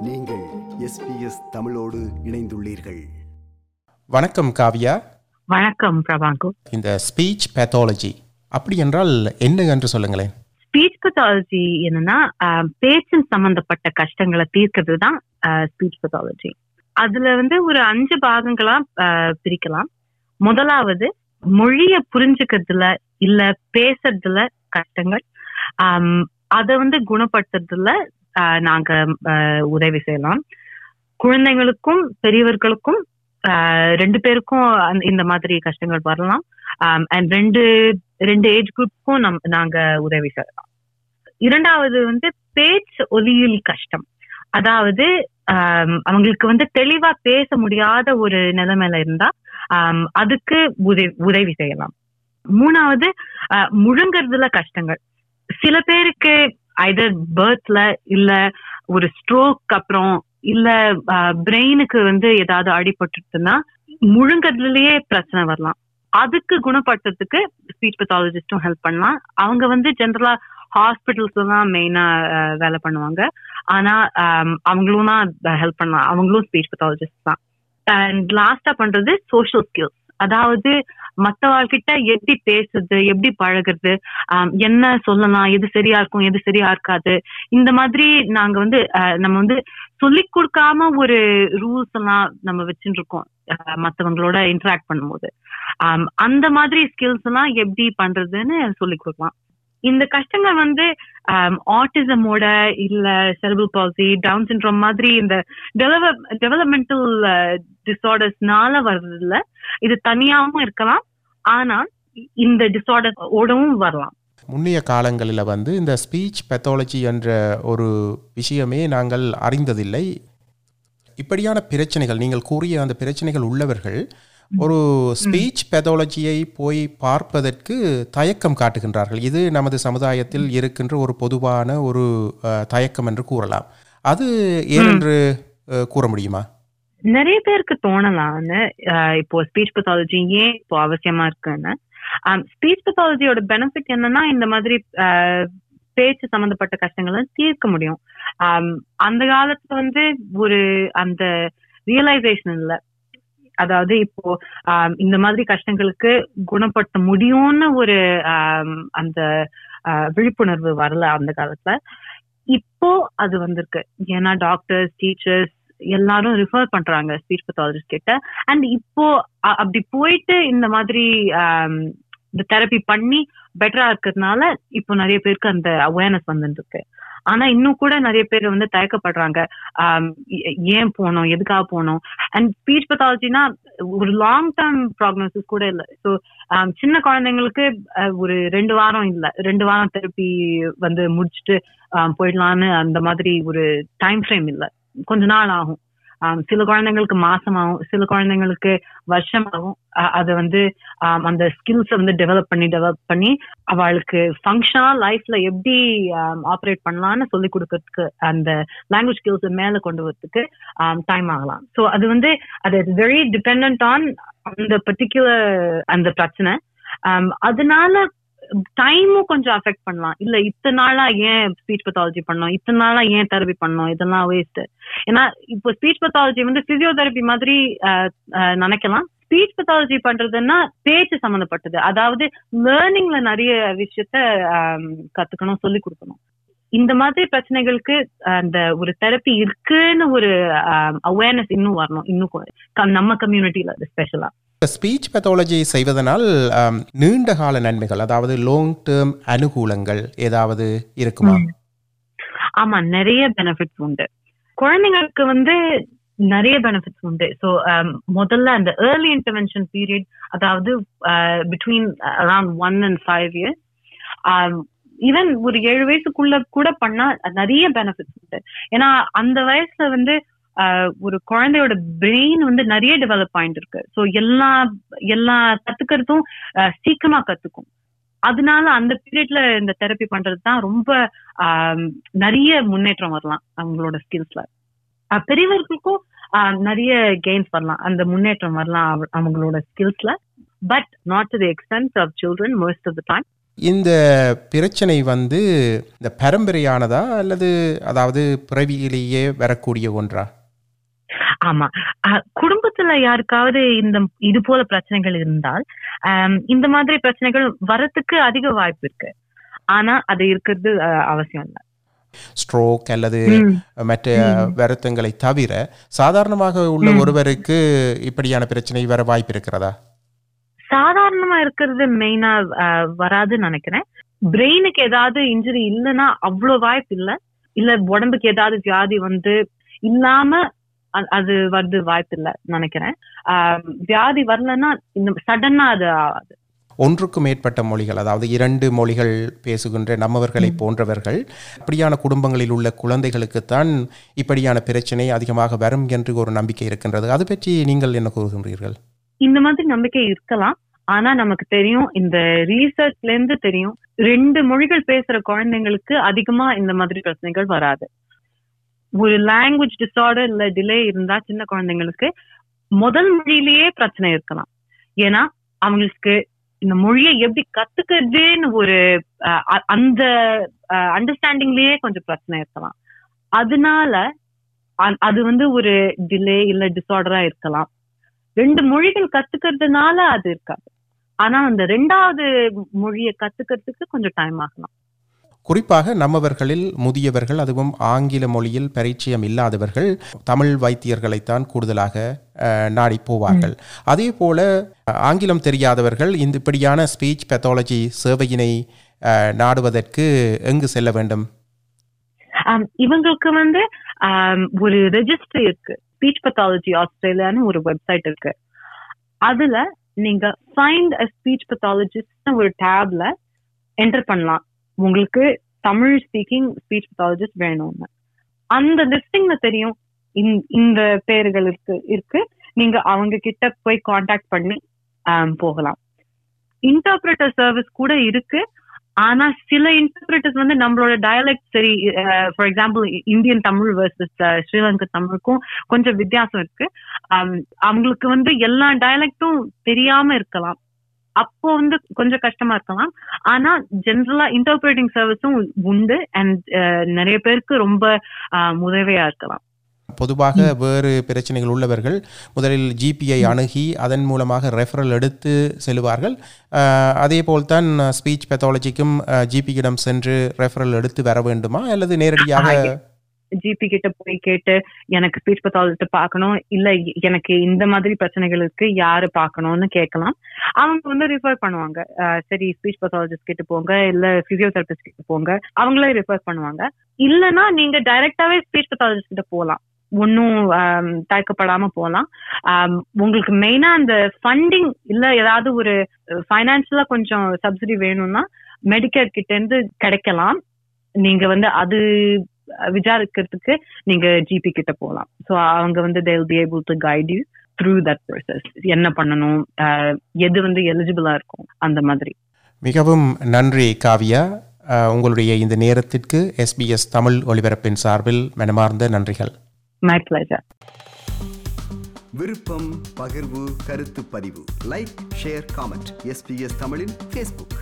நீங்கள் எஸ்பிஎஸ் தமிழோடு இணைந்துள்ளீர்கள். வணக்கம் காவியா. வணக்கம் பிரபாங்கு. இந்த ஸ்பீச் பேத்தாலஜி அப்படி என்றால் என்ன என்று சொல்லுங்களேன். ஸ்பீச் பத்தாலஜி என்னன்னா ஆஹ், பேச்சின் சம்பந்தப்பட்ட கஷ்டங்களை தீர்க்கிறது தான் ஸ்பீச் பத்தாலஜி அதுல வந்து ஒரு அஞ்சு பாகங்களா பிரிக்கலாம். முதலாவது மொழிய புரிஞ்சுக்கிறதுல இல்ல பேசுறதுல கஷ்டங்கள். அதை வந்து குணப்படுத்துறதுல நாங்க ஆஹ், உதவி செய்யலாம். குழந்தைங்களுக்கும் பெரியவர்களுக்கும் ஆஹ், ரெண்டு பேருக்கும் இந்த மாதிரி கஷ்டங்கள் வரலாம். அண்ட் ரெண்டு ரெண்டு ஏஜ் குரூப்புக்கும் நம் நாங்க உதவி செய்யலாம். இரண்டாவது வந்து பேச்சு ஒலியில் கஷ்டம். அதாவது அவங்களுக்கு வந்து தெளிவா பேச முடியாத ஒரு நிலைமையில இருந்தா அதுக்கு உதவி உதவி செய்யலாம். மூணாவது ஆஹ், முழுங்கறதுல கஷ்டங்கள். சில பேருக்கு ஐதர் பேர்த்ல இல்ல ஒரு ஸ்ட்ரோக் அப்புறம் இல்ல பிரெயினுக்கு வந்து ஏதாவது அடிபட்டுட்டுன்னா முழுங்கறதுலயே பிரச்சனை வரலாம். அதுக்கு குணப்படுத்துறதுக்கு ஸ்பீச் பத்தாலஜிஸ்டும் ஹெல்ப் பண்ணலாம். அவங்க வந்து ஜென்ரலா ஹாஸ்பிட்டல்ஸ்ல தான் மெயினா வேலை பண்ணுவாங்க. ஆனா அவங்களும் தான் ஹெல்ப் பண்ணலாம். அவங்களும் ஸ்பீச் பெத்தாலஜிஸ்ட் தான். அண்ட் லாஸ்டா பண்றது சோஷியல் ஸ்கில்ஸ் அதாவது மத்தவர்கிட்ட எப்படி பேசுறது எப்படி பழகுறது ஆஹ் என்ன சொல்லலாம் எது சரியா இருக்கும் எது சரியா இருக்காது. இந்த மாதிரி நாங்க வந்து நம்ம வந்து சொல்லிக் கொடுக்காம ஒரு ரூல்ஸ் எல்லாம் நம்ம வச்சுட்டு இருக்கோம் அஹ், மத்தவங்களோட இன்டராக்ட் பண்ணும்போது. ஆஹ் அந்த மாதிரி ஸ்கில்ஸ் எல்லாம் எப்படி பண்றதுன்னு சொல்லிக் கொடுக்கலாம். இந்த கஷ்டங்கள் வந்து ஆட்டிசமோட இல்ல செர்பல் பால்சி டவுன் சிண்ட்ரோம் மாதிரி இந்த டெவலப் டெவலப்மெண்டல் டிசார்டர்ஸ்னால வர்றது இல்ல இது தனியாவும் இருக்கலாம். ஆனா இந்த டிசார்டர் ஓடவும் வரலாம். முன்னைய காலங்களில் வந்து இந்த ஸ்பீச் பெத்தாலஜி என்ற ஒரு விஷயமே நாங்கள் அறிந்ததில்லை. இப்படியான பிரச்சனைகள் நீங்கள் கூறிய அந்த பிரச்சனைகள் உள்ளவர்கள் ஒரு ஸ்பீச் பேத்தாலஜியை போய் பார்ப்பதற்கு தயக்கம் காட்டுகின்றார்கள். இது நமது சமுதாயத்தில் இருக்கின்ற ஒரு பொதுவான ஒரு தயக்கம் என்று கூறலாம். அது ஏனென்று கூற முடியுமா? நிறைய பேருக்கு தோணலாம்னு அஹ், இப்போ ஸ்பீச் பத்தாலஜி ஏன் இப்போ அவசியமா இருக்குன்னு. ஸ்பீச் பத்தாலஜியோட பெனிஃபிட் என்னன்னா இந்த மாதிரி பேச்சு சம்பந்தப்பட்ட கஷ்டங்களை தீர்க்க முடியும். அந்த காலத்துல வந்து ஒரு அந்த ரியலைசேஷன் இல்ல. அதாவது இப்போ இந்த மாதிரி கஷ்டங்களுக்கு குணப்படுத்த முடியும்னு ஒரு அந்த விழிப்புணர்வு வரல அந்த காலத்துல. இப்போ அது வந்திருக்கு. ஏன்னா டாக்டர்ஸ் டீச்சர்ஸ் எல்லாரும் ரிஃபர் பண்றாங்க ஸ்பீச் பத்தாலஜிஸ்ட் கிட்ட. அண்ட் இப்போ அப்படி போயிட்டு இந்த மாதிரி இந்த தெரப்பி பண்ணி பெட்டரா இருக்கிறதுனால இப்போ நிறைய பேருக்கு அந்த அவேர்னஸ் வந்துட்டு இருக்கு ஆனா இன்னும் கூட நிறைய பேர் வந்து தயக்கப்படுறாங்க. ஏன் போனோம் எதுக்காக போனோம் அண்ட் ஸ்பீச் பத்தாலஜினா ஒரு லாங் டேர்ம் ப்ராக்னோசிஸ் கூட இல்லை. ஸோ சின்ன குழந்தைங்களுக்கு ஒரு ரெண்டு வாரம் இல்ல. ரெண்டு வாரம் தெரப்பி வந்து முடிச்சுட்டு போயிடலான்னு அந்த மாதிரி ஒரு டைம் ஃப்ரேம் இல்ல. கொஞ்ச நாள் ஆகும். சில குழந்தைங்களுக்கு மாசம் சில குழந்தைங்களுக்கு வருஷமாகவும் அதை வந்து அந்த ஸ்கில்ஸை வந்து டெவலப் பண்ணி டெவலப் பண்ணி அவளுக்கு ஃபங்க்ஷனா லைஃப்ல எப்படி ஆப்ரேட் பண்ணலாம்னு சொல்லி கொடுக்கறதுக்கு அந்த லாங்குவேஜ் ஸ்கில்ஸ் மேல கொண்டு வரதுக்கு டைம் ஆகலாம். ஸோ அது வந்து அது வெரி டிபெண்ட் ஆன் அந்த பர்டிகுலர் அந்த பிரச்சனை. அதனால டைமும் கொஞ்சம் அஃபெக்ட் பண்ணலாம். இல்ல இத்தனை நாளா ஏன் ஸ்பீச் பத்தாலஜி பண்ணோம்? இத்தனை நாளா ஏன் தெரபி பண்ணோம்? இதெல்லாம் வேஸ்ட் ஏன்னா இப்போ ஸ்பீச் பத்தாலஜி வந்து பிசியோதெரபி மாதிரி அஹ், நினைக்கலாம். ஸ்பீச் பத்தாலஜி பண்றதுன்னா பேச்சு சம்மந்தப்பட்டது அதாவது லேர்னிங்ல நிறைய விஷயத்த கத்துக்கணும் சொல்லி கொடுக்கணும். இந்த மாதிரி பிரச்சனைகளுக்கு அந்த ஒரு தெரப்பி இருக்குன்னு ஒரு அவேர்னஸ் இன்னும் வரணும். இன்னும் நம்ம கம்யூனிட்டியில ஸ்பெஷலா ஸ்பீச் பெத்தாலஜி செய்வதனால் நீண்ட கால நன்மைகள் அதாவது லாங் டேர்ம் அனுகூலங்கள் ஏதாவது இருக்குமா? ஆமா நிறைய பெனிஃபிட்ஸ் உண்டு. குழந்தைங்களுக்கு வந்து நிறைய பெனிஃபிட்ஸ் உண்டு. ஸோ முதல்ல அந்த ஏர்லி இன்டர்வென்ஷன் பீரியட் அதாவது between around one and five years even ஒரு ஏழு வயசுக்குள்ள கூட பண்ணா நிறைய பெனிஃபிட்ஸ் உண்டு. ஏன்னா அந்த வயசுல வந்து ஒரு குழந்தையோட பிரெயின் வந்து நிறைய டெவலப் ஆயிட்டு இருக்கு ஸோ எல்லா எல்லா கத்துக்கிறதும் சீக்கிரமா கத்துக்கும். அதனால அந்த பீரியட்ல இந்த தெரப்பி பண்றது தான் ரொம்ப நிறைய முன்னேற்றம் வரலாம் அவங்களோட ஸ்கில்ஸ்ல பெரியவர்களுக்கும் நிறைய கெயின்ஸ் வரலாம். அந்த முன்னேற்றம் வரலாம் அவ- அவங்களோட ஸ்கில்ஸ்ல but not to the extents of children most of the time இந்த பிரச்சனை வந்து இந்த பரம்பரையானதா அல்லது அதாவது பிறவியிலேயே வரக்கூடிய ஒன்றா? ஆமா. குடும்பத்துல யாருக்காவது இந்த இது போல பிரச்சனைகள் இருந்தால் இந்த மாதிரி பிரச்சனைகள் வரத்துக்கு அதிக வாய்ப்பு இருக்கு. ஆனா அது இருக்கிறது அவசியம் இல்லை. ஸ்ட்ரோக் அல்லது. மற்ற வருத்தங்களை தவிர சாதாரணமாக உள்ள. ஒருவருக்கு இப்படியான பிரச்சனை வர வாய்ப்பு இருக்கிறதா? சாதாரணமா இருக்கிறது மெயினா வராதுன்னு நினைக்கிறேன். பிரெயினுக்கு ஏதாவது இன்ஜுரி இல்லைன்னா அவ்வளவு வாய்ப்பு இல்ல. இல்ல உடம்புக்கு ஏதாவது வியாதி வந்து இல்லாம அது வந்து வாய்ப்பு இல்ல நினைக்கிறேன் வியாதி வரலன்னா இந்த சடனா அது ஆகாது. ஒன்றுக்கு மேற்பட்ட மொழிகள் அதாவது இரண்டு மொழிகள் பேசுகின்ற நம்மவர்களை போன்றவர்கள் இப்படியான குடும்பங்களில் உள்ள குழந்தைகளுக்குத்தான் இப்படியான பிரச்சனை அதிகமாக வரும் என்று ஒரு நம்பிக்கை இருக்கின்றது. அது பற்றி நீங்கள் என்ன கூறுகின்றீர்கள்? இந்த மாதிரி நம்பிக்கை இருக்கலாம். ஆனா நமக்கு தெரியும் இந்த ரீசர்ச்ல இருந்து தெரியும் ரெண்டு மொழிகள் பேசுற குழந்தைங்களுக்கு அதிகமா இந்த மாதிரி பிரச்சனைகள் வராது. ஒரு லாங்குவேஜ் டிசார்டர் இல்ல டிலே இருந்தா சின்ன குழந்தைங்களுக்கு முதல் மொழியிலேயே பிரச்சனை இருக்கலாம். ஏன்னா அவங்களுக்கு இந்த மொழியை எப்படி கத்துக்கிறதுன்னு ஒரு அஹ், அ- அந்த அண்டர்ஸ்டாண்டிங்லயே கொஞ்சம் பிரச்சனை இருக்கலாம். அதனால அது வந்து ஒரு டிலே இல்ல டிசார்டரா இருக்கலாம். ரெண்டு மொழிகள் கத்துக்கிறதுனால அது இருக்காது. ஆனா அந்த ரெண்டாவது மொழியை கத்துக்கிறதுக்கு கொஞ்சம் டைம் ஆகலாம் குறிப்பாக நம்மவர்களில் முதியவர்கள் அதுவும் ஆங்கில மொழியில் பரிச்சயம் இல்லாதவர்கள் தமிழ் வைத்தியர்களைத்தான் கூடுதலாக நாடி போவார்கள் அதே போல ஆங்கிலம் தெரியாதவர்கள் இந்த இப்படியான ஸ்பீச் பெத்தாலஜி சேவையினை நாடுவதற்கு எங்கு செல்ல வேண்டும்? இவங்களுக்கு வந்து ஒரு ரெஜிஸ்ட்ரி இருக்கு. ஸ்பீச் பத்தாலஜி ஆஸ்திரேலியான்னு ஒரு வெப்சைட் இருக்கு. அதுல நீங்க ஃபைண்ட் அ ஸ்பீச் பத்தாலஜிஸ்ட் ஒரு டேப்ல என்டர் பண்ணலாம். உங்களுக்கு தமிழ் ஸ்பீக்கிங் ஸ்பீச் பத்தாலஜிஸ்ட் வேணும்னு அந்த லிஸ்டிங்ல தெரியும் இந்த- இந்த பேர்கள் இருக்கு இருக்கு. நீங்க அவங்க கிட்ட போய் காண்டாக்ட் பண்ணி போகலாம். இன்டர்பிரட்டர் சர்வீஸ் கூட இருக்கு. ஆனா சில இன்டர்பிரேட்டர்ஸ் வந்து நம்மளோட டயலெக்ட் சரி for example Indian Tamil versus Sri Lanka தமிழுக்கும் கொஞ்சம் வித்தியாசம் இருக்கு. அவங்களுக்கு வந்து எல்லா டயலெக்டும் தெரியாம இருக்கலாம். அப்போ வந்து கொஞ்சம் கஷ்டமா இருக்கலாம். ஆனா ஜென்ரலா இன்டர்பிரேட்டிங் சர்வீஸும் உண்டு அண்ட் நிறைய பேருக்கு ரொம்ப uh, உதவியா இருக்கலாம். பொதுவாக வேறு பிரச்சனைகள் உள்ளவர்கள் முதலில் ஜிபியை அணுகி அதன் மூலமாக ரெஃபரல் எடுத்து செல்வார்கள் அதே போல்தான் ஸ்பீச் பெத்தாலஜிக்கும் ஜிபியிடம் சென்று ரெஃபரல் எடுத்து வர வேண்டுமா? அல்லது நேரடியாக ஜிபி கிட்ட போய் கேட்டு எனக்கு ஸ்பீச் பத்தாலஜிஸ்ட் பார்க்கணும். இல்ல எனக்கு இந்த மாதிரி பிரச்சனைகள் இருக்கு யாரு பார்க்கணும்னு கேட்கலாம். அவங்க வந்து ரிஃபர் பண்ணுவாங்க. சரி ஸ்பீச் பத்தாலஜிஸ்ட் கிட்ட போங்க இல்ல பிசியோதெரபிஸ்ட் கிட்ட போங்க அவங்களே ரிஃபர் பண்ணுவாங்க. இல்லனா நீங்க டைரக்டாவே ஸ்பீச் பத்தாலஜிஸ்ட் கிட்ட போகலாம் ஒன்னும் தயக்கப்படாம போகலாம் உங்களுக்கு மெயினா அந்த ஃபண்டிங் இல்ல ஏதாவது ஒரு ஃபைனான்சியலா கொஞ்சம் சப்சிடி வேணும்னா மெடிக்கேர் கிட்ட இருந்து கிடைக்கலாம். நீங்க வந்து அது விசாரிக்கிறதுக்கு நீங்க ஜிபி கிட்ட போகலாம் ஸோ அவங்க வந்து they'll be able to guide you through that process என்ன பண்ணணும்? எது வந்து எலிஜிபிளா இருக்கும்? அந்த மாதிரி. மிகவும் நன்றி காவியா. உங்களுடைய இந்த நேரத்திற்கு எஸ்பிஎஸ் தமிழ் ஒலிபரப்பின் சார்பில் மனமார்ந்த நன்றிகள். மை பிளஜர் விருப்பம் பகிர்வு கருத்து பதிவு. லைக் ஷேர் காமெண்ட் எஸ்பிஎஸ் தமிழின் ஃபேஸ்புக்